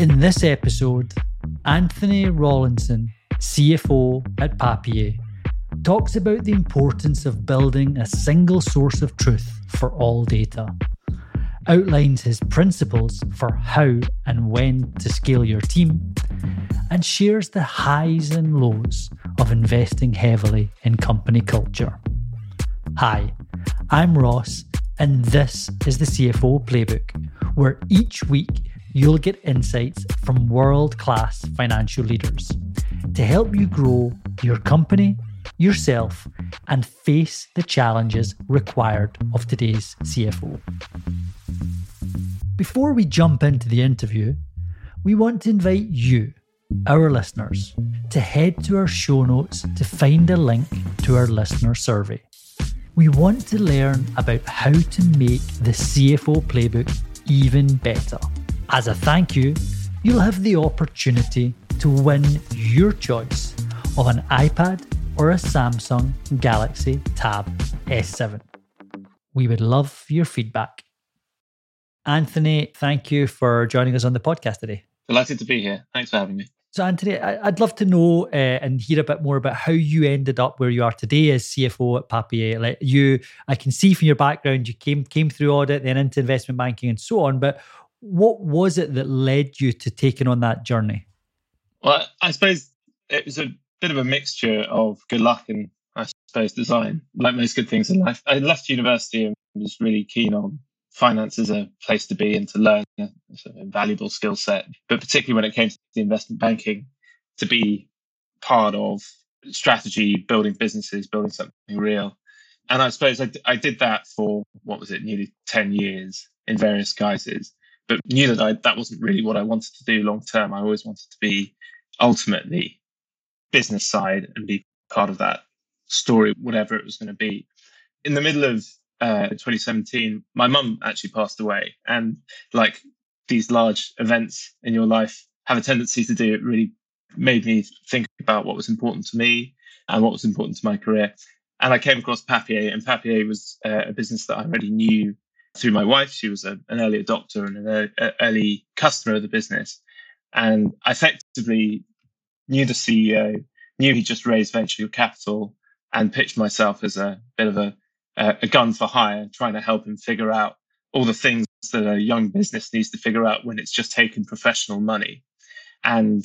In this episode, Anthony Rawlinson, CFO at Papier, talks about the importance of building a single source of truth for all data, outlines his principles for how and when to scale your team, and shares the highs and lows of investing heavily in company culture. Hi, I'm Ross, and this is the CFO Playbook, where each week you'll get insights from world class financial leaders to help you grow your company, yourself, and face the challenges required of today's CFO. Before we jump into the interview, we want to invite you, our listeners, to head to our show notes to find a link to our listener survey. We want to learn about how to make the CFO playbook even better. As a thank you, you'll have the opportunity to win your choice of an iPad or a Samsung Galaxy Tab S7. We would love your feedback. Anthony, thank you for joining us on the podcast today. Delighted to be here. Thanks for having me. So, Anthony, I'd love to know uh, and hear a bit more about how you ended up where you are today as CFO at Papier. Like you, I can see from your background, you came came through audit, then into investment banking, and so on. But what was it that led you to taking on that journey? Well, I suppose it was a bit of a mixture of good luck and I suppose design, like most good things in life. I left university and was really keen on finance as a place to be and to learn a, a valuable skill set. But particularly when it came to the investment banking, to be part of strategy, building businesses, building something real. And I suppose I, I did that for what was it, nearly 10 years in various guises, but knew that I, that wasn't really what I wanted to do long term. I always wanted to be ultimately business side and be part of that story, whatever it was going to be. In the middle of uh, 2017, my mum actually passed away. And like these large events in your life have a tendency to do, it really made me think about what was important to me and what was important to my career. And I came across Papier, and Papier was uh, a business that I already knew through my wife. She was a, an early adopter and an early customer of the business. And I effectively knew the CEO, knew he just raised venture capital, and pitched myself as a bit of a a gun for hire, trying to help him figure out all the things that a young business needs to figure out when it's just taken professional money. And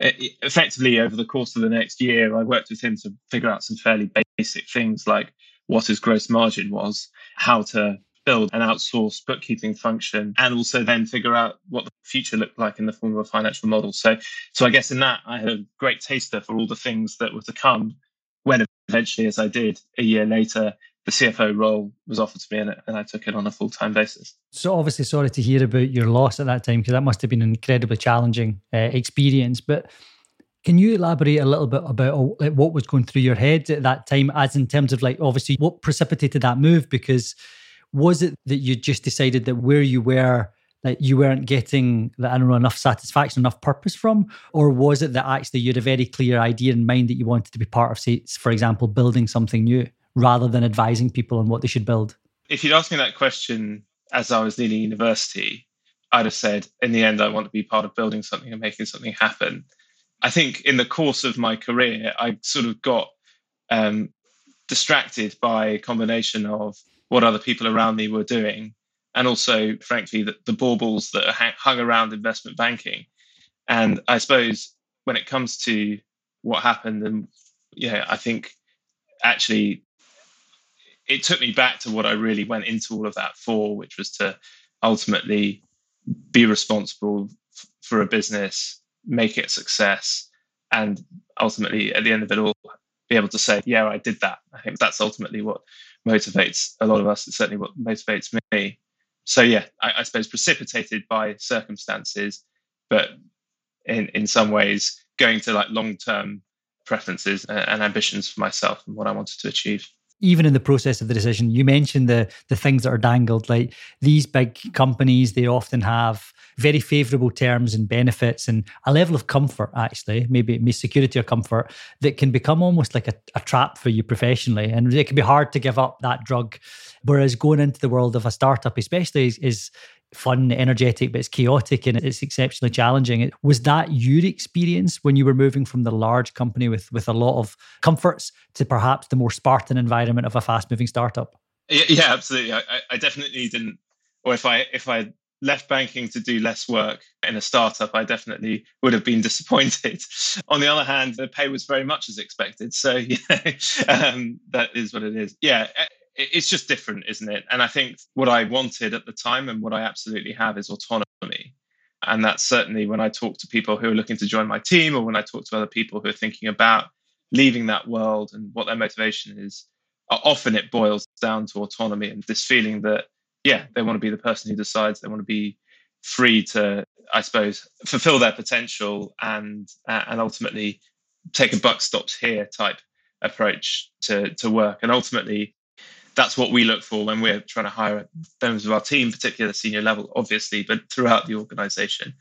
effectively, over the course of the next year, I worked with him to figure out some fairly basic things like what his gross margin was, how to build an outsourced bookkeeping function, and also then figure out what the future looked like in the form of a financial model. So, so I guess in that, I had a great taster for all the things that were to come when eventually, as I did a year later, the CFO role was offered to me and, and I took it on a full time basis. So, obviously, sorry to hear about your loss at that time because that must have been an incredibly challenging uh, experience. But can you elaborate a little bit about uh, like, what was going through your head at that time, as in terms of like obviously what precipitated that move? Because was it that you just decided that where you were, that you weren't getting that I don't know enough satisfaction, enough purpose from, or was it that actually you had a very clear idea in mind that you wanted to be part of, say, for example, building something new? rather than advising people on what they should build? If you'd asked me that question as I was leaving university, I'd have said, in the end, I want to be part of building something and making something happen. I think in the course of my career, I sort of got um, distracted by a combination of what other people around me were doing, and also, frankly, the, the baubles that hung around investment banking. And I suppose when it comes to what happened, and yeah, I think actually it took me back to what I really went into all of that for, which was to ultimately be responsible f- for a business, make it a success, and ultimately at the end of it all, be able to say, "Yeah, I did that." I think that's ultimately what motivates a lot of us. It's certainly what motivates me. So yeah, I, I suppose precipitated by circumstances, but in in some ways going to like long term preferences uh, and ambitions for myself and what I wanted to achieve even in the process of the decision, you mentioned the the things that are dangled. Like these big companies, they often have very favorable terms and benefits and a level of comfort, actually, maybe, maybe security or comfort, that can become almost like a, a trap for you professionally. And it can be hard to give up that drug. Whereas going into the world of a startup, especially, is, is fun, energetic, but it's chaotic and it's exceptionally challenging. Was that your experience when you were moving from the large company with with a lot of comforts to perhaps the more Spartan environment of a fast moving startup? Yeah, yeah absolutely. I, I definitely didn't. Or if I if I left banking to do less work in a startup, I definitely would have been disappointed. On the other hand, the pay was very much as expected. So yeah, um, that is what it is. Yeah, it's just different, isn't it? And I think what I wanted at the time and what I absolutely have is autonomy. And that's certainly when I talk to people who are looking to join my team or when I talk to other people who are thinking about leaving that world and what their motivation is. Often it boils down to autonomy and this feeling that, yeah, they want to be the person who decides, they want to be free to, I suppose, fulfill their potential and and ultimately take a buck stops here type approach to to work. And ultimately, that's what we look for when we're trying to hire members of our team, particularly the senior level, obviously, but throughout the organization,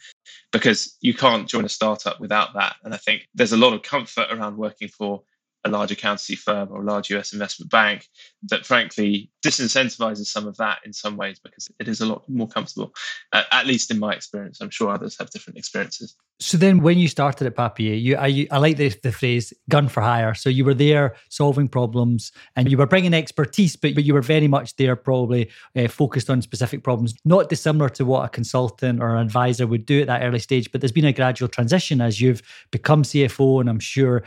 because you can't join a startup without that. And I think there's a lot of comfort around working for a large accountancy firm or a large US investment bank that frankly disincentivizes some of that in some ways because it is a lot more comfortable, uh, at least in my experience. I'm sure others have different experiences. So then, when you started at Papier, you I, I like the, the phrase "gun for hire." So you were there solving problems, and you were bringing expertise, but but you were very much there, probably uh, focused on specific problems, not dissimilar to what a consultant or an advisor would do at that early stage. But there's been a gradual transition as you've become CFO, and I'm sure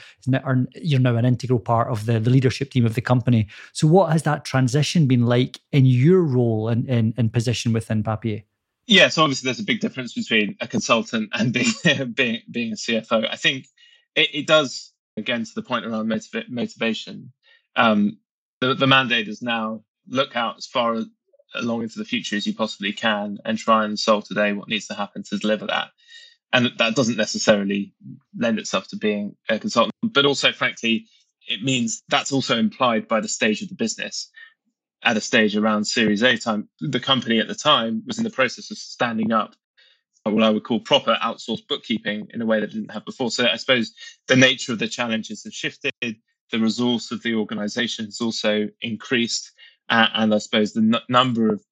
you're now an integral part of the, the leadership team of the company. So, what has that transition been like in your role and in, in position within Papier? Yeah, so obviously there's a big difference between a consultant and being being, being a CFO. I think it, it does again to the point around motiva- motivation. Um, the, the mandate is now look out as far along into the future as you possibly can and try and solve today what needs to happen to deliver that. And that doesn't necessarily lend itself to being a consultant, but also, frankly, it means that's also implied by the stage of the business at a stage around Series A time, the company at the time was in the process of standing up what I would call proper outsourced bookkeeping in a way that didn't have before. So I suppose the nature of the challenges have shifted. The resource of the organization has also increased. Uh, and I suppose the n- number of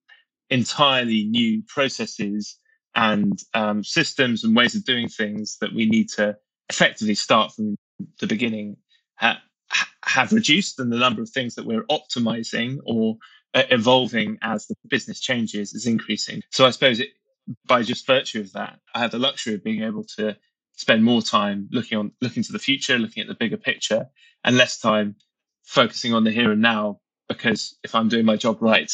entirely new processes and um, systems and ways of doing things that we need to effectively start from the beginning ha- have reduced and the number of things that we're optimizing or uh, evolving as the business changes is increasing. So I suppose it, by just virtue of that, I have the luxury of being able to spend more time looking on looking to the future, looking at the bigger picture, and less time focusing on the here and now. Because if I'm doing my job right,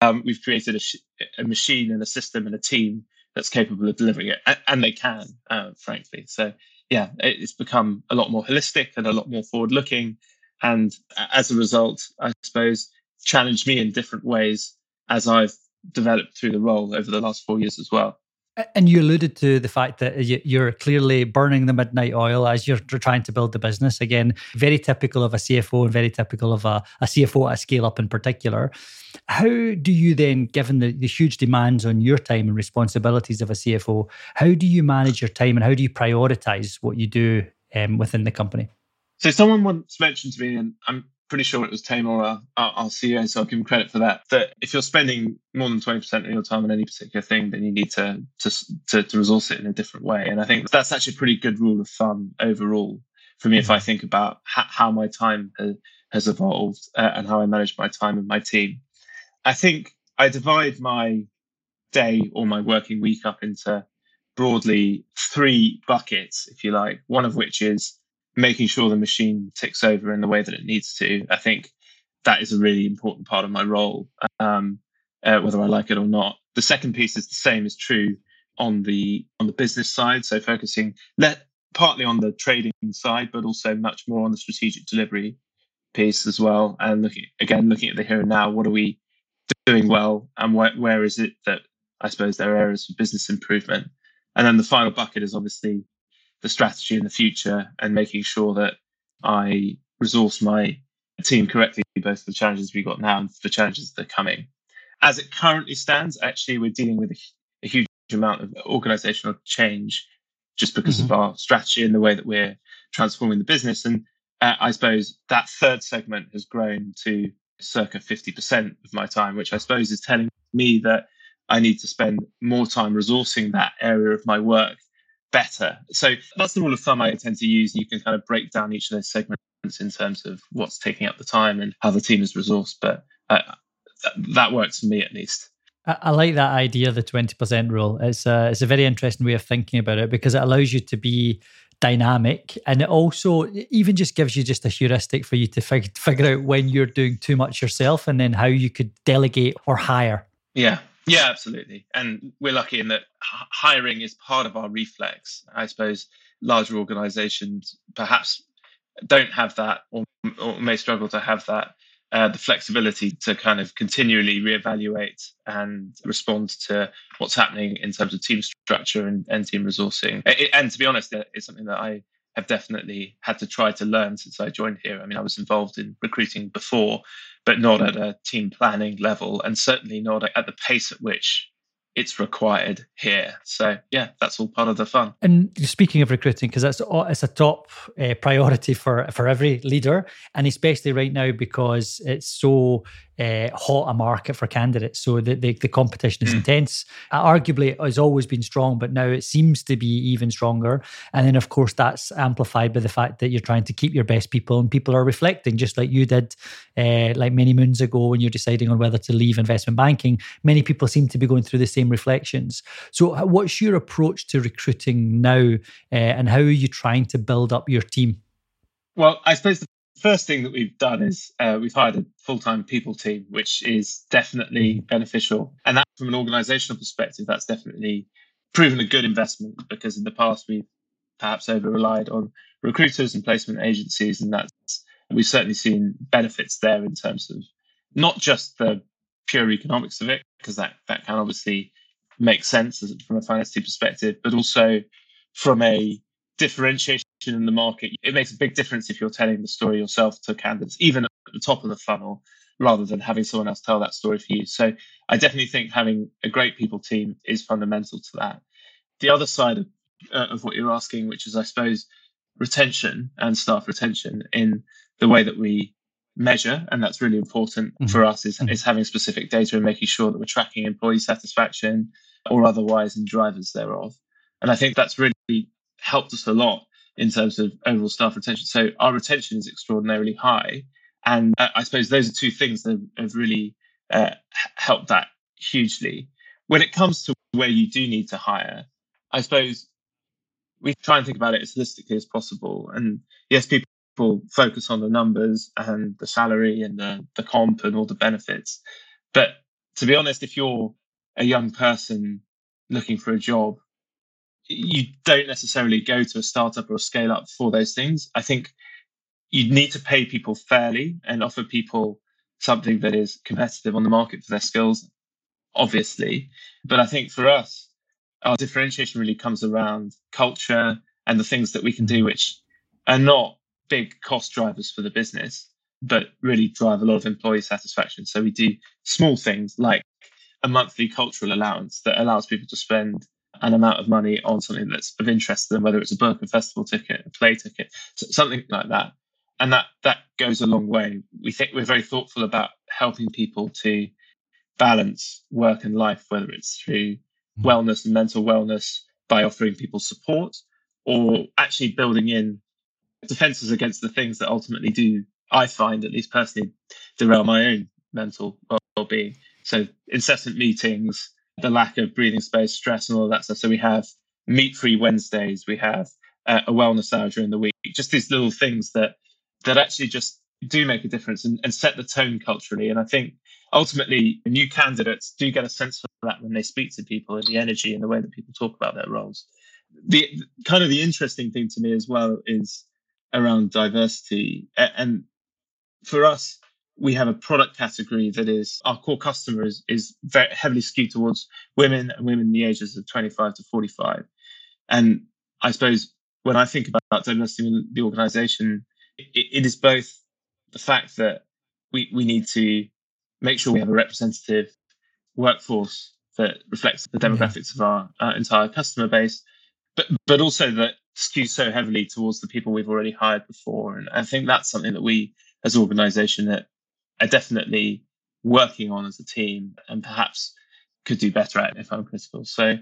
um, we've created a, sh- a, machine and a system and a team that's capable of delivering it, and, and they can, uh, frankly. So yeah, it's become a lot more holistic and a lot more forward looking. And as a result, I suppose, challenged me in different ways as I've developed through the role over the last four years as well. And you alluded to the fact that you're clearly burning the midnight oil as you're trying to build the business. Again, very typical of a CFO and very typical of a, a CFO at a scale up in particular. How do you then, given the, the huge demands on your time and responsibilities of a CFO, how do you manage your time and how do you prioritize what you do um, within the company? So, someone once mentioned to me, and I'm pretty sure it was Taymoor, our, our CEO, so I'll give him credit for that. That if you're spending more than 20% of your time on any particular thing, then you need to, to, to, to resource it in a different way. And I think that's actually a pretty good rule of thumb overall for me if I think about ha- how my time has, has evolved uh, and how I manage my time and my team. I think I divide my day or my working week up into broadly three buckets, if you like, one of which is making sure the machine ticks over in the way that it needs to. I think that is a really important part of my role, um, uh, whether I like it or not. The second piece is the same is true on the on the business side, so focusing let partly on the trading side, but also much more on the strategic delivery piece as well. And looking again, looking at the here and now, what are we doing well, and where, where is it that I suppose there are areas for business improvement. And then the final bucket is obviously the strategy in the future and making sure that I resource my team correctly, both the challenges we've got now and the challenges that are coming. As it currently stands, actually, we're dealing with a, a huge amount of organizational change just because mm-hmm. of our strategy and the way that we're transforming the business. And uh, I suppose that third segment has grown to circa 50% of my time, which I suppose is telling me that I need to spend more time resourcing that area of my work better. So that's the rule of thumb I tend to use. You can kind of break down each of those segments in terms of what's taking up the time and how the team is resourced. But uh, that works for me at least. I like that idea, the twenty percent rule. It's a it's a very interesting way of thinking about it because it allows you to be dynamic and it also even just gives you just a heuristic for you to fig- figure out when you're doing too much yourself and then how you could delegate or hire. Yeah, yeah, absolutely. And we're lucky in that hiring is part of our reflex. I suppose larger organizations perhaps don't have that or, or may struggle to have that uh, the flexibility to kind of continually reevaluate and respond to what's happening in terms of team structure and, and team resourcing. It, and to be honest, it's something that I have definitely had to try to learn since I joined here. I mean, I was involved in recruiting before, but not at a team planning level, and certainly not at the pace at which it's required here. So yeah, that's all part of the fun. And speaking of recruiting, because that's it's a top uh, priority for for every leader, and especially right now because it's so uh, hot a market for candidates. So the, the, the competition is mm. intense. Uh, arguably, it has always been strong, but now it seems to be even stronger. And then, of course, that's amplified by the fact that you're trying to keep your best people, and people are reflecting, just like you did, uh, like many moons ago when you're deciding on whether to leave investment banking. Many people seem to be going through the same reflections. So, uh, what's your approach to recruiting now, uh, and how are you trying to build up your team? Well, I suppose the first thing that we've done is uh, we've hired a full-time people team, which is definitely mm-hmm. beneficial. And that, from an organizational perspective, that's definitely proven a good investment because in the past we've perhaps over relied on recruiters and placement agencies, and that's we've certainly seen benefits there in terms of not just the pure economics of it, because that that can obviously make sense from a finance perspective, but also from a differentiation in the market. It makes a big difference if you're telling the story yourself to candidates, even at the top of the funnel, rather than having someone else tell that story for you. So I definitely think having a great people team is fundamental to that. The other side of, uh, of what you're asking, which is, I suppose, retention and staff retention in the way that we measure, and that's really important mm-hmm. for us, is, mm-hmm. is having specific data and making sure that we're tracking employee satisfaction or otherwise and drivers thereof. And I think that's really helped us a lot in terms of overall staff retention. So our retention is extraordinarily high. And I suppose those are two things that have really uh, helped that hugely. When it comes to where you do need to hire, I suppose we try and think about it as holistically as possible. And yes, people focus on the numbers and the salary and the, the comp and all the benefits. But to be honest, if you're a young person looking for a job, you don't necessarily go to a startup or a scale up for those things. I think you need to pay people fairly and offer people something that is competitive on the market for their skills, obviously. But I think for us, our differentiation really comes around culture and the things that we can do, which are not big cost drivers for the business, but really drive a lot of employee satisfaction. So we do small things like a monthly cultural allowance that allows people to spend an amount of money on something that's of interest to them, whether it's a book, a festival ticket, a play ticket, something like that. And that that goes a long way. We think we're very thoughtful about helping people to balance work and life, whether it's through mm-hmm. wellness and mental wellness by offering people support or actually building in defenses against the things that ultimately do, I find, at least personally, derail my own mental well-being. So incessant meetings, the lack of breathing space, stress, and all that stuff. So we have meet free Wednesdays, we have uh, a wellness hour during the week, just these little things that that actually just do make a difference and, and set the tone culturally. And I think ultimately new candidates do get a sense for that when they speak to people and the energy and the way that people talk about their roles. The kind of the interesting thing to me as well is around diversity. And for us, we have a product category that is our core customer is, is very heavily skewed towards women and women in the ages of 25 to 45. And I suppose when I think about diversity in the organization, it, it is both the fact that we, we need to make sure we have a representative workforce that reflects the demographics of our uh, entire customer base, but but also that skews so heavily towards the people we've already hired before. And I think that's something that we as an organization that are definitely working on as a team and perhaps could do better at if I'm critical. So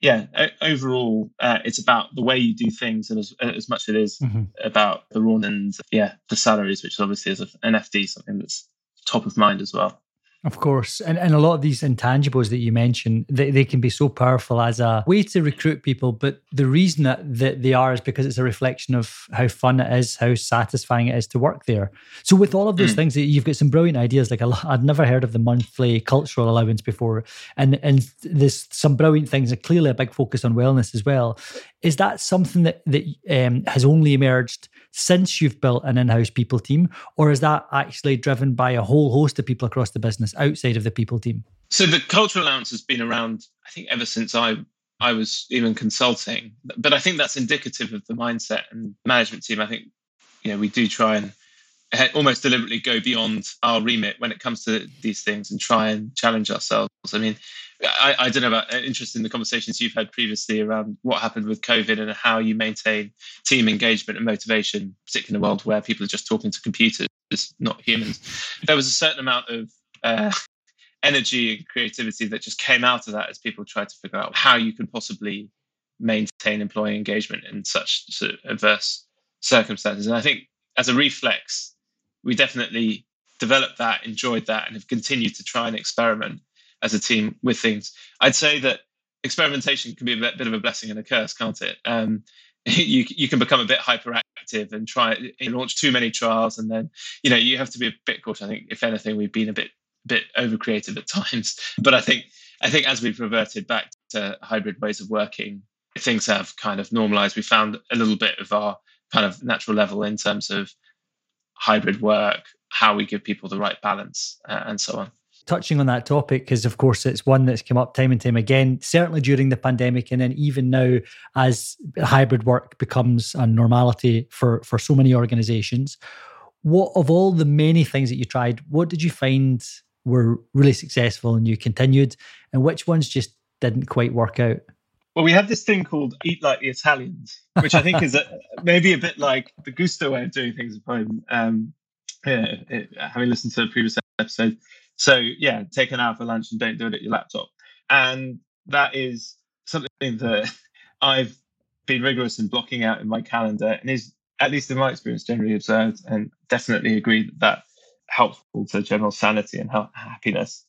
yeah, overall, uh, it's about the way you do things, and as, as much as it is mm-hmm. about the run and yeah, the salaries, which obviously is an FD something that's top of mind as well. Of course. And, and a lot of these intangibles that you mentioned, they, they can be so powerful as a way to recruit people. But the reason that, that they are is because it's a reflection of how fun it is, how satisfying it is to work there. So, with all of those mm. things, you've got some brilliant ideas. Like I'd never heard of the monthly cultural allowance before. And, and there's some brilliant things, and clearly a big focus on wellness as well. Is that something that, that um, has only emerged since you've built an in house people team? Or is that actually driven by a whole host of people across the business outside of the people team? So the cultural allowance has been around, I think, ever since I I was even consulting. But I think that's indicative of the mindset and management team. I think, you know, we do try and almost deliberately go beyond our remit when it comes to these things and try and challenge ourselves. I mean, I, I don't know about uh, interest in the conversations you've had previously around what happened with COVID and how you maintain team engagement and motivation, particularly in a world where people are just talking to computers, not humans. There was a certain amount of uh, energy and creativity that just came out of that as people tried to figure out how you could possibly maintain employee engagement in such sort of adverse circumstances. And I think as a reflex, we definitely developed that, enjoyed that, and have continued to try and experiment as a team with things. I'd say that experimentation can be a bit, of a blessing and a curse, can't it? Um, you you can become a bit hyperactive and try and launch too many trials, and then you know you have to be a bit cautious. I think if anything, we've been a bit bit over creative at times, but I think I think as we've reverted back to hybrid ways of working, things have kind of normalized. We found a little bit of our kind of natural level in terms of hybrid work, how we give people the right balance, uh, and so on. Touching on that topic, because of course it's one that's come up time and time again, certainly during the pandemic, and then even now as hybrid work becomes a normality for for so many organizations. What of all the many things that you tried, what did you find were really successful and you continued, and which ones just didn't quite work out? Well, we have this thing called "Eat Like the Italians," which I think is a, maybe a bit like the Gusto way of doing things. at I'm um, yeah, it, having listened to the previous episode, so yeah, take an hour for lunch and don't do it at your laptop, and that is something that I've been rigorous in blocking out in my calendar, and is at least in my experience generally observed, and definitely agree that that helpful to general sanity and happiness.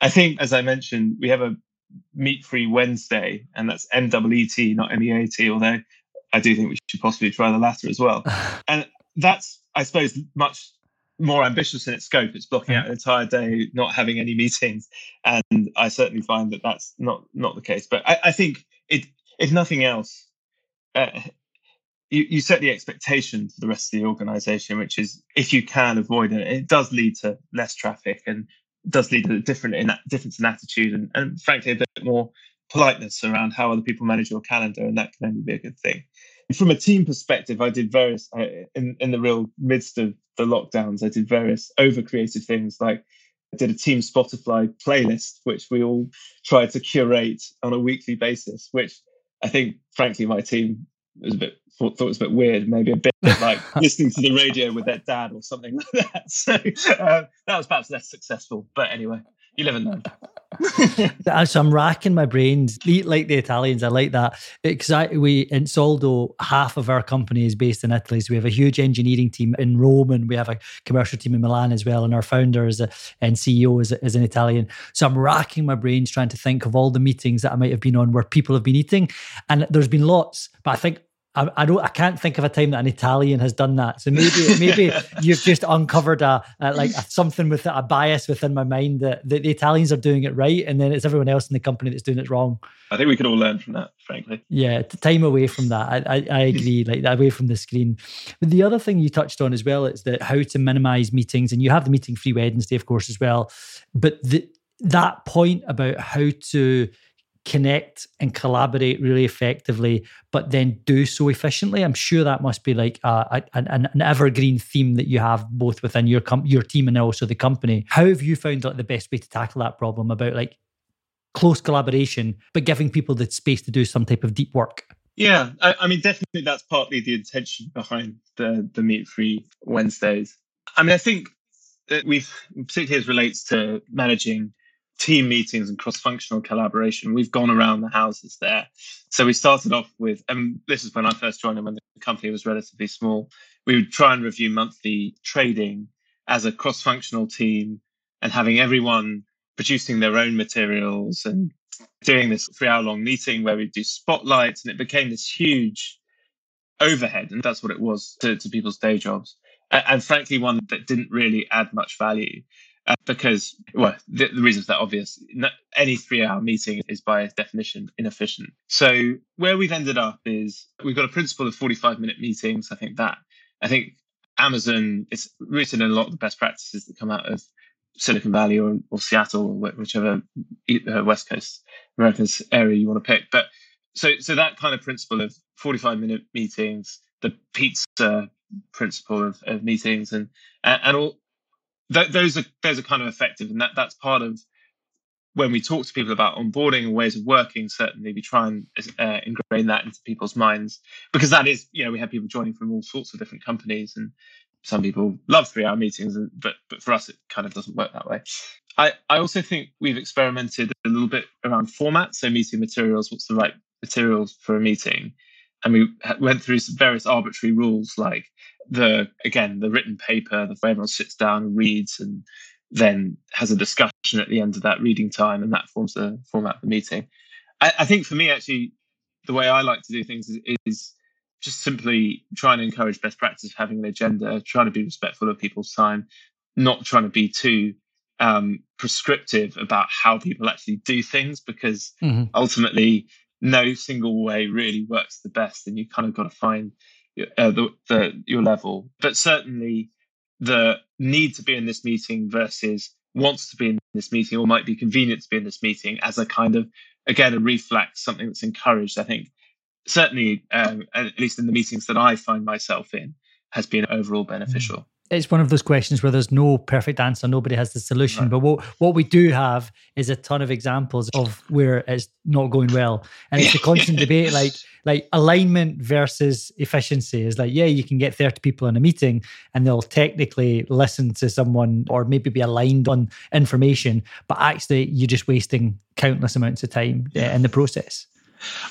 I think, as I mentioned, we have a meet free Wednesday, and that's M W E T, not M E A T, although I do think we should possibly try the latter as well. and that's, I suppose, much more ambitious in its scope. It's blocking out an entire day, not having any meetings, and I certainly find that that's not not the case. But I, I think it, if nothing else, uh, you, you set the expectation for the rest of the organization, which is if you can avoid it, it does lead to less traffic and does lead to a different in difference in attitude and, and frankly a bit more politeness around how other people manage your calendar, and that can only be a good thing. From a team perspective, I did various uh, in in the real midst of the lockdowns. I did various over creative things like I did a team Spotify playlist, which we all tried to curate on a weekly basis. Which I think, frankly, my team was a bit thought, thought it was a bit weird, maybe a bit like listening to the radio with their dad or something like that. So uh, that was perhaps less successful. But anyway, you live and learn. so I'm racking my brains. Eat like the Italians. I like that because I, we in Soldo, half of our company is based in Italy. So we have a huge engineering team in Rome, and we have a commercial team in Milan as well. And our founder is a, and CEO is, is an Italian. So I'm racking my brains trying to think of all the meetings that I might have been on where people have been eating, and there's been lots. But I think I, I, don't. I can't think of a time that an Italian has done that. So maybe, maybe you've just uncovered a, a like a, something with a bias within my mind that, that the Italians are doing it right, and then it's everyone else in the company that's doing it wrong. I think we could all learn from that, frankly. Yeah, time away from that. I, I, I hmm. agree. like away from the screen. But the other thing you touched on as well is that how to minimize meetings, and you have the meeting free Wednesday, of course, as well. But the, that point about how to connect and collaborate really effectively, but then do so efficiently. I'm sure that must be like uh, a, a, an, an, evergreen theme that you have both within your com- your team and also the company. How have you found like the best way to tackle that problem about like close collaboration, but giving people the space to do some type of deep work? Yeah, I, I mean, definitely that's partly the intention behind the the meet free Wednesdays. I mean, I think that we've particularly as relates to managing team meetings and cross-functional collaboration. We've gone around the houses there. So we started off with, and this is when I first joined and when the company was relatively small. We would try and review monthly trading as a cross-functional team and having everyone producing their own materials and doing this three-hour-long meeting where we do spotlights, and it became this huge overhead, and that's what it was to, to people's day jobs. And, and frankly, one that didn't really add much value uh, because, well, the, the reasons that obvious. Any three-hour meeting is by definition inefficient. So where we've ended up is we've got a principle of forty-five-minute meetings. I think that I think Amazon is rooted in a lot of the best practices that come out of Silicon Valley or, or Seattle or whichever uh, West Coast Americans area you want to pick. But so so that kind of principle of 45 minute meetings, the pizza principle of, of meetings and and all th- those are those are kind of effective and that that's part of when we talk to people about onboarding and ways of working certainly we try and uh, ingrain that into people's minds because that is you know we have people joining from all sorts of different companies and some people love three hour meetings and, but but for us it kind of doesn't work that way. I i also think we've experimented a little bit around format so meeting materials what's the right materials for a meeting? And we went through various arbitrary rules like the again the written paper the everyone sits down and reads and then has a discussion at the end of that reading time and that forms the format of the meeting i, I think for me actually the way i like to do things is, is just simply trying to encourage best practice having an agenda trying to be respectful of people's time not trying to be too um, prescriptive about how people actually do things because mm-hmm. ultimately no single way really works the best, and you kind of got to find uh, the, the your level. But certainly, the need to be in this meeting versus wants to be in this meeting or might be convenient to be in this meeting as a kind of again a reflex, something that's encouraged. I think certainly, um, at least in the meetings that I find myself in, has been overall beneficial. Mm it's one of those questions where there's no perfect answer. Nobody has the solution. Right. But what, what we do have is a ton of examples of where it's not going well. And it's a constant debate like like alignment versus efficiency is like, yeah, you can get 30 people in a meeting and they'll technically listen to someone or maybe be aligned on information, but actually you're just wasting countless amounts of time uh, yeah. in the process.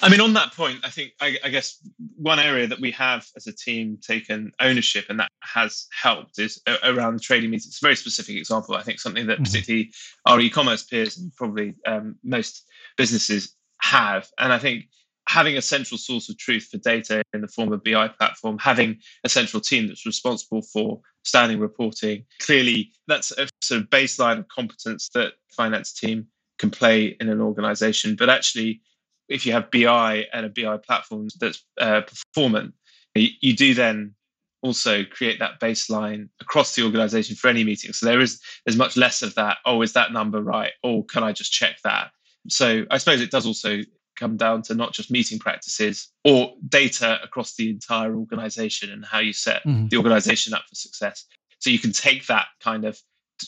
I mean, on that point, I think I, I, guess one area that we have as a team taken ownership and that has helped is around the trading meetings. It's a very specific example. I think something that mm-hmm. particularly our e-commerce peers and probably um, most businesses have, and I think having a central source of truth for data in the form of BI platform, having a central team that's responsible for standing reporting, clearly that's a sort of baseline of competence that finance team can play in an organization. But actually, if you have BI and a BI platform that's uh, performant, you, you, do then also create that baseline across the organization for any meeting. So there is there's much less of that. Oh, is that number right? Or can I just check that? So I suppose it does also come down to not just meeting practices or data across the entire organization and how you set mm-hmm. the organization up for success. So you can take that kind of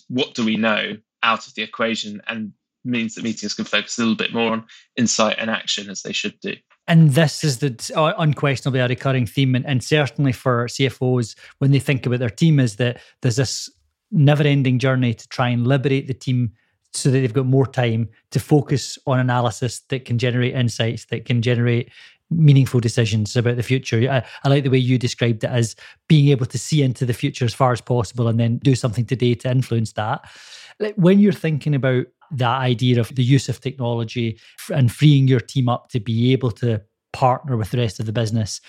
what do we know out of the equation and means that meetings can focus a little bit more on insight and action as they should do. And this is the uh, unquestionably a recurring theme, and, and certainly for CFOs when they think about their team, is that there's this never-ending journey to try and liberate the team so that they've got more time to focus on analysis that can generate insights that can generate meaningful decisions about the future. I, I, like the way you described it as being able to see into the future as far as possible and then do something today to influence that. When you're thinking about that idea of the use of technology and freeing your team up to be able to partner with the rest of the business.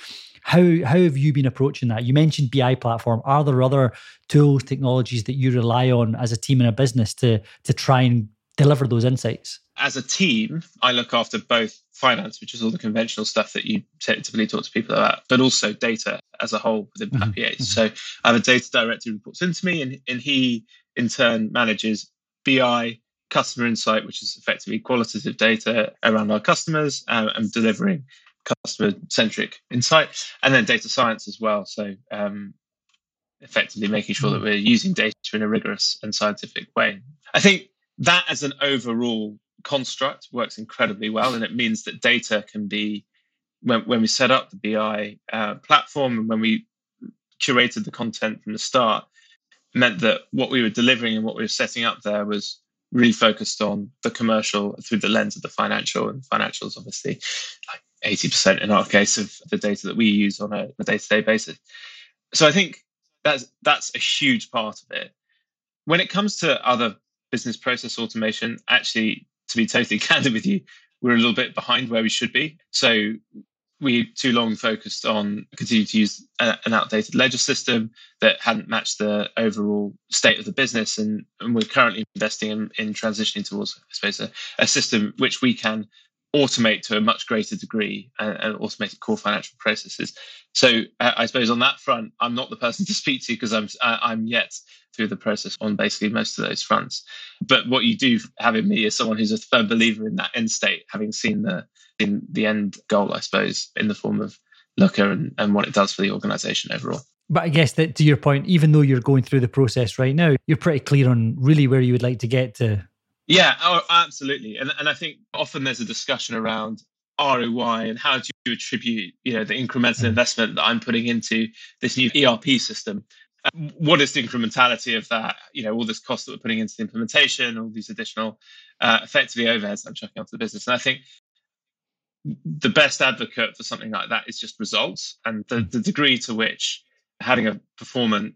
How how have you been approaching that? You mentioned BI platform. Are there other tools, technologies that you rely on as a team in a business to to try and deliver those insights? As a team, I look after both finance, which is all the conventional stuff that you typically talk to people about, but also data as a whole within. Papier. Mm-hmm. So I have a data director who reports into me, and, and he in turn manages BI, customer insight, which is effectively qualitative data around our customers uh, and delivering customer centric insight, and then data science as well. So, um, effectively making sure that hmm. we're using data in a rigorous and scientific way. I think that as an overall construct works incredibly well, and it means that data can be when, when we set up the BI uh, platform and when we curated the content from the start, meant that what we were delivering and what we were setting up there was really focused on the commercial through the lens of the financial, and financials obviously like 80% in our case of the data that we use on a, a day-to-day basis. So I think that's that's a huge part of it. When it comes to other business process automation, actually, to be totally candid with you, we're a little bit behind where we should be. So we too long focused on continuing to use a, an outdated ledger system that hadn't matched the overall state of the business. And, and we're currently investing in, in transitioning towards, I suppose, a, a system which we can automate to a much greater degree and, and automated core financial processes. So uh, I suppose on that front, I'm not the person to speak to because I'm I'm yet through the process on basically most of those fronts. But what you do have in me is someone who's a firm believer in that end state, having seen the in the end goal, I suppose, in the form of Looker and, and what it does for the organization overall. But I guess that to your point, even though you're going through the process right now, you're pretty clear on really where you would like to get to yeah, oh, absolutely. And and I think often there's a discussion around ROI and how do you attribute, you know, the incremental mm. investment that I'm putting into this new ERP system. What is the incrementality of that? You know, all this cost that we're putting into the implementation, all these additional, uh, effectively overheads I'm chucking onto the business. And I think the best advocate for something like that is just results and the, mm. the degree to which having a performant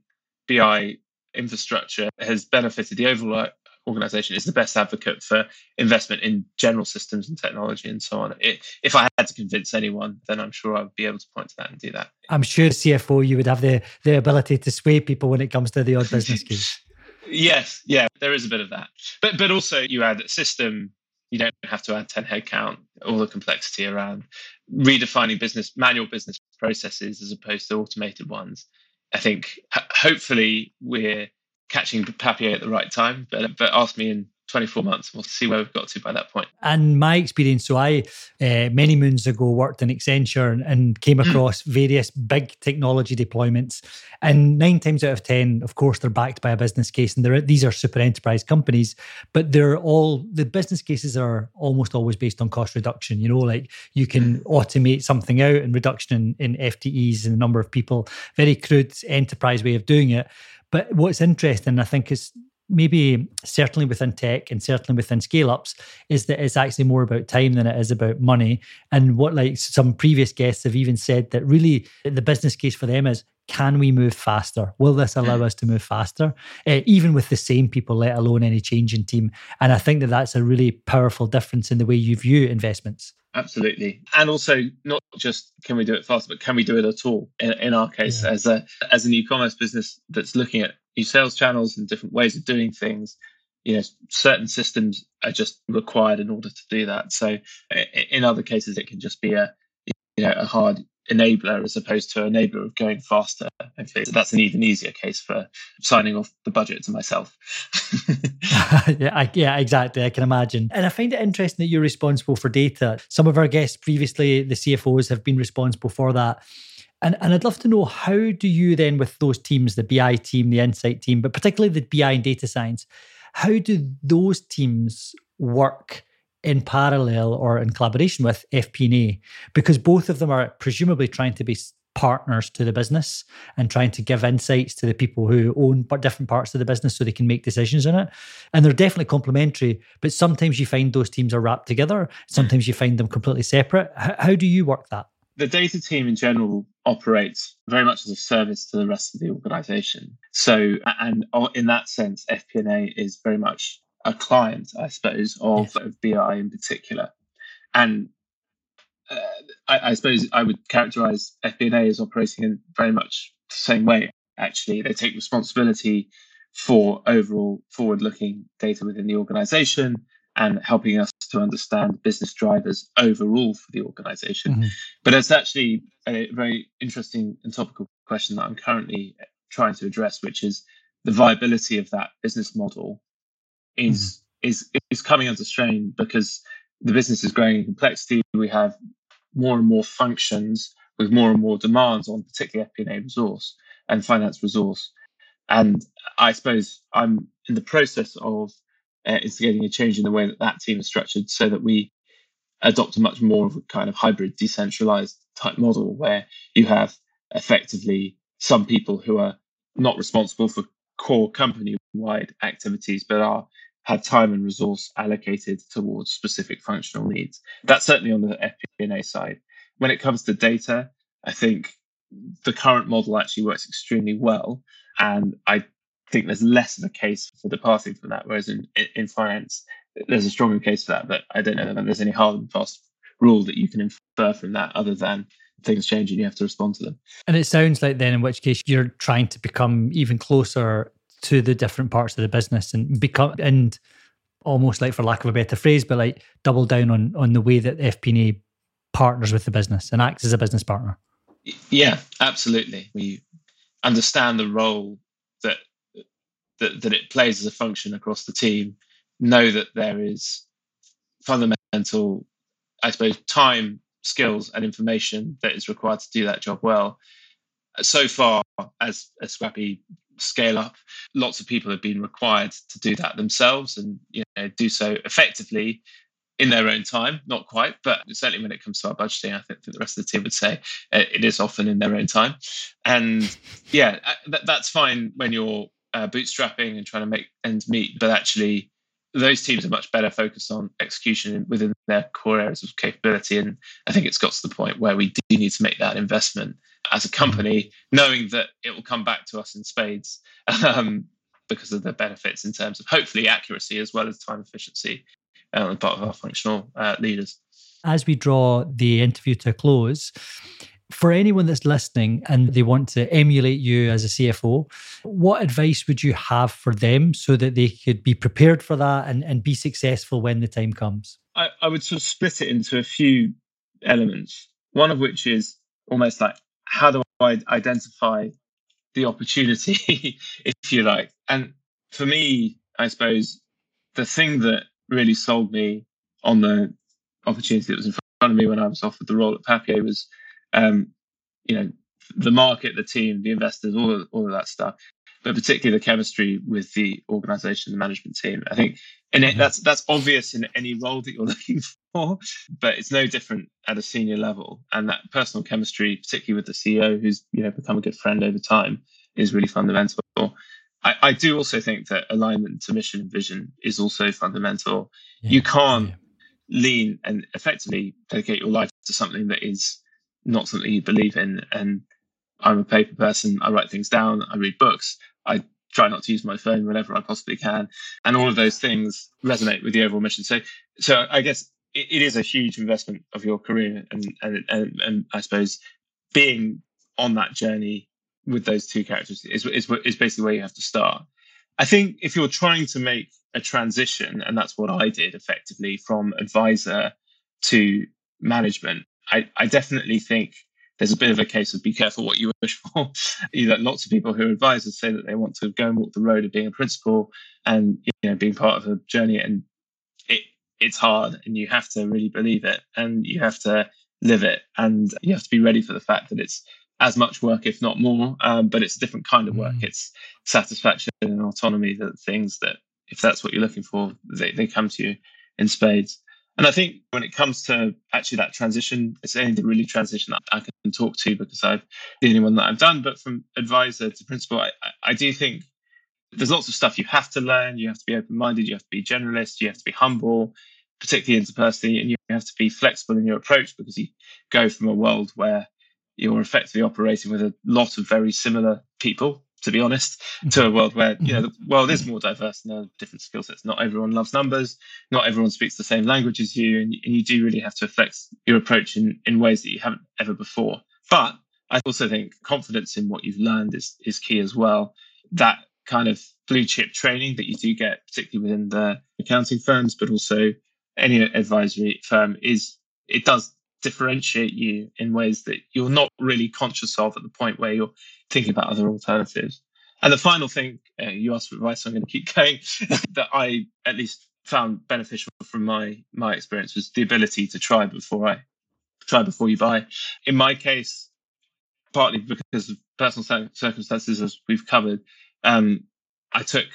BI infrastructure has benefited the overall organization is the best advocate for investment in general systems and technology and so on. It, if I had to convince anyone, then I'm sure I would be able to point to that and do that. I'm sure CFO, you would have the, the ability to sway people when it comes to the odd business case. yes, yeah, there is a bit of that. But but also you add a system, you don't have to add 10 headcount, all the complexity around redefining business manual business processes as opposed to automated ones. I think hopefully we're catching Papier at the right time. But but ask me in 24 months. We'll see where we've got to by that point. And my experience, so I uh, many moons ago worked in Accenture and, and came hmm. across various big technology deployments. And nine times out of ten, of course, they're backed by a business case, and they're these are super enterprise companies. But they're all the business cases are almost always based on cost reduction. You know, like you can hmm. automate something out and reduction in, in FTEs and the number of people. Very crude enterprise way of doing it. But what's interesting, I think, is maybe certainly within tech and certainly within scale ups is that it's actually more about time than it is about money. And what like some previous guests have even said that really the business case for them is can we move faster? Will this allow us to move faster? Uh, even with the same people let alone any change in team. And i think that that's a really powerful difference in the way you view investments. Absolutely. And also not just can we do it faster but can we do it at all? In, in our case yeah. as a as an e-commerce business that's looking at new sales channels and different ways of doing things you know certain systems are just required in order to do that so in other cases it can just be a you know a hard enabler as opposed to enabler of going faster. that's an even easier case for signing off the budget to myself. yeah, I, yeah, exactly. I can imagine. And I find it interesting that you're responsible for data. Some of our guests previously, the CFOs, have been responsible for that. And, and I'd love to know how do you then, with those teams, the BI team, the Insight team, but particularly the BI and data science, how do those teams work in parallel or in collaboration with FP&A because both of them are presumably trying to be partners to the business and trying to give insights to the people who own but different parts of the business so they can make decisions in it. And they're definitely complementary, but sometimes you find those teams are wrapped together. Sometimes you find them completely separate. How, do you work that? The data team in general operates very much as a service to the rest of the organization. So, and in that sense, FP&A is very much a client, I suppose, of, yes. of BI in particular. And uh, I, I, suppose I would characterize FP&A as operating in very much the same way. Actually, they take responsibility for overall forward-looking data within the organization and helping us to understand business drivers overall for the organization. Mm-hmm. But it's actually a very interesting and topical question that I'm currently trying to address, which is the viability of that business model is mm. is is coming under strain because the business is growing in complexity. We have more and more functions with more and more demands on particularly FP&A resource and finance resource. And I suppose I'm in the process of uh, instigating a change in the way that that team is structured so that we adopt a much more of a kind of hybrid decentralized type model where you have effectively some people who are not responsible for core company wide activities but are have time and resource allocated towards specific functional needs. That's certainly on the FP&A side. When it comes to data, I think the current model actually works extremely well, and I think there's less of a case for departing from that. Whereas in in finance, there's a stronger case for that. But I don't know that there's any hard and fast rule that you can infer from that, other than things change and you have to respond to them. And it sounds like then, in which case, you're trying to become even closer to the different parts of the business and become and almost like for lack of a better phrase, but like double down on on the way that FP&A partners with the business and acts as a business partner. Yeah, absolutely. We understand the role that, that it plays as a function across the team. Know that there is fundamental, I suppose, time, skills, and information that is required to do that job well. So far, as a Scrappy scale up, lots of people have been required to do that themselves and you know do so effectively in their own time. Not quite, but certainly when it comes to our budgeting, I think, the rest of the team would say uh, it is often in their own time. And yeah, uh, that's fine when you're uh, bootstrapping and trying to make ends meet, but actually those teams are much better focused on execution within their core areas of capability. And I think it's got to the point where we do need to make that investment as a company, knowing that it will come back to us in spades um, because of the benefits in terms of hopefully accuracy as well as time efficiency uh, on the part of our functional uh, leaders. As we draw the interview to a close, for anyone that's listening and they want to emulate you as a CFO, what advice would you have for them so that they could be prepared for that and, and be successful when the time comes? I, I would sort of split it into a few elements. One of which is almost like how do I identify the opportunity, if you like? And for me, I suppose the thing that really sold me on the opportunity that was in front of me when I was offered the role at Papier was um, you know, the market, the team, the investors, all of, all of that stuff, but particularly the chemistry with the organization, the management team. I think, and it, mm-hmm. that's that's obvious in any role that you're looking for, but it's no different at a senior level. And that personal chemistry, particularly with the CEO, who's you know become a good friend over time, is really fundamental. I, I do also think that alignment to mission and vision is also fundamental. Yeah. You can't yeah. lean and effectively dedicate your life to something that is not something you believe in. And I'm a paper person. I write things down. I read books. I try not to use my phone whenever I possibly can. And all of those things resonate with the overall mission. So, so I guess it, it is a huge investment of your career. And, and, and, and I suppose being on that journey with those two characters is, is, is basically where you have to start. I think if you're trying to make a transition, and that's what I did effectively from advisor to management, I, I definitely think there's a bit of a case of be careful what you wish for. you know, lots of people who are advisors say that they want to go and walk the road of being a principal and you know being part of a journey, and it it's hard, and you have to really believe it, and you have to live it, and you have to be ready for the fact that it's as much work, if not more, um, but it's a different kind of work. Mm. It's satisfaction and autonomy that things that if that's what you're looking for, they, they come to you in spades. And I think when it comes to actually that transition, it's only the really transition that I can talk to because I've the only one that I've done. But from advisor to principal, I, I do think there's lots of stuff you have to learn. You have to be open minded. You have to be generalist. You have to be humble, particularly interpersonally, and you have to be flexible in your approach because you go from a world where you're effectively operating with a lot of very similar people to be honest, to a world where you know the world is more diverse and there are different skill sets. Not everyone loves numbers, not everyone speaks the same language as you, and, and you do really have to flex your approach in, in ways that you haven't ever before. But I also think confidence in what you've learned is is key as well. That kind of blue chip training that you do get, particularly within the accounting firms, but also any advisory firm, is it does differentiate you in ways that you're not really conscious of at the point where you're thinking about other alternatives. And the final thing uh, you asked for advice, so I'm going to keep going, that I at least found beneficial from my my experience was the ability to try before I try before you buy. In my case, partly because of personal circumstances, as we've covered, um, I took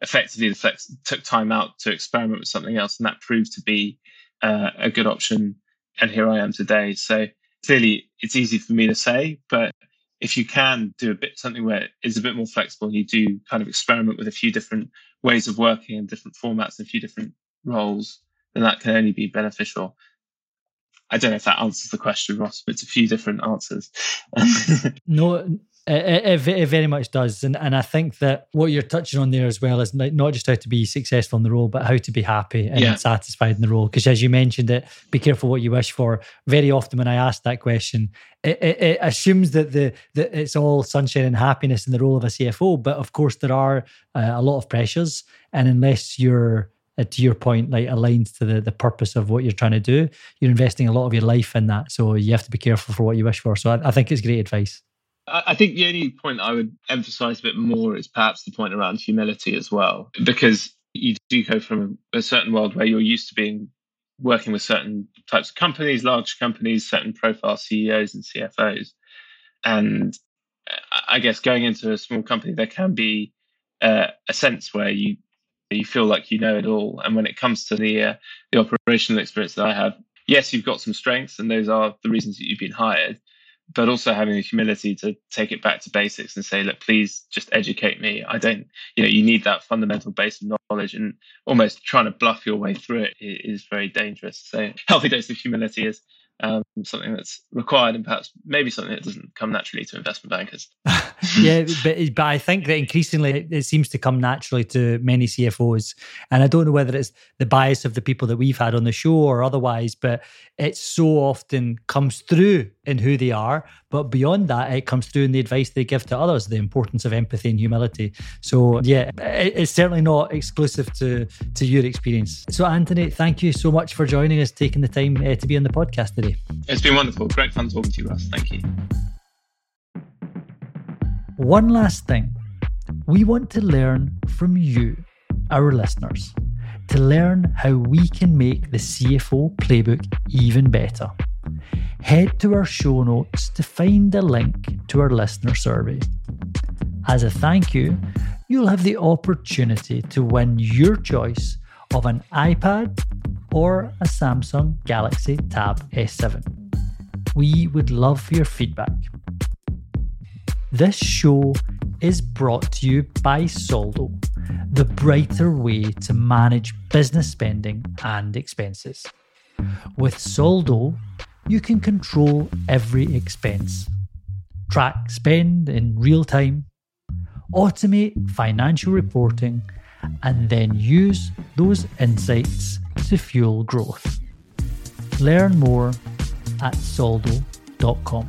effectively flex took time out to experiment with something else, and that proved to be uh, a good option. And here I am today. So clearly, it's easy for me to say, but if you can do a bit something where it is a bit more flexible, you do kind of experiment with a few different ways of working and different formats and a few different roles, then that can only be beneficial. I don't know if that answers the question, Ross, but it's a few different answers. no, it, it, it, very much does, and and I think that what you're touching on there as well is not just how to be successful in the role, but how to be happy and yeah. satisfied in the role. Because as you mentioned, it be careful what you wish for. Very often, when I ask that question, it, it, assumes that the that it's all sunshine and happiness in the role of a CFO, but of course there are uh, a lot of pressures, and unless you're uh, to your point, like aligned to the, the purpose of what you're trying to do, you're investing a lot of your life in that. So you have to be careful for what you wish for. So I, I think it's great advice. I think the only point I would emphasize a bit more is perhaps the point around humility as well, because you do go from a certain world where you're used to being working with certain types of companies, large companies, certain profile CEOs and CFOs. And I guess going into a small company, there can be uh, a sense where you you feel like you know it all. And when it comes to the uh, the operational experience that I have, yes, you've got some strengths, and those are the reasons that you've been hired but also having the humility to take it back to basics and say, look, please just educate me. I don't, you know, you need that fundamental base of knowledge and almost trying to bluff your way through it is very dangerous. So healthy dose of humility is um, something that's required and perhaps maybe something that doesn't come naturally to investment bankers. yeah, but, but I think that increasingly it seems to come naturally to many CFOs. And I don't know whether it's the bias of the people that we've had on the show or otherwise, but it so often comes through in who they are. But beyond that, it comes through in the advice they give to others, the importance of empathy and humility. So, yeah, it's certainly not exclusive to, to your experience. So, Anthony, thank you so much for joining us, taking the time uh, to be on the podcast today. It's been wonderful. Great fun talking to you, Russ. Thank you. One last thing we want to learn from you, our listeners, to learn how we can make the CFO playbook even better. Head to our show notes to find a link to our listener survey. As a thank you, you'll have the opportunity to win your choice of an iPad or a Samsung Galaxy Tab S7. We would love your feedback. This show is brought to you by Soldo, the brighter way to manage business spending and expenses. With Soldo, you can control every expense, track spend in real time, automate financial reporting, and then use those insights to fuel growth. Learn more at soldo.com.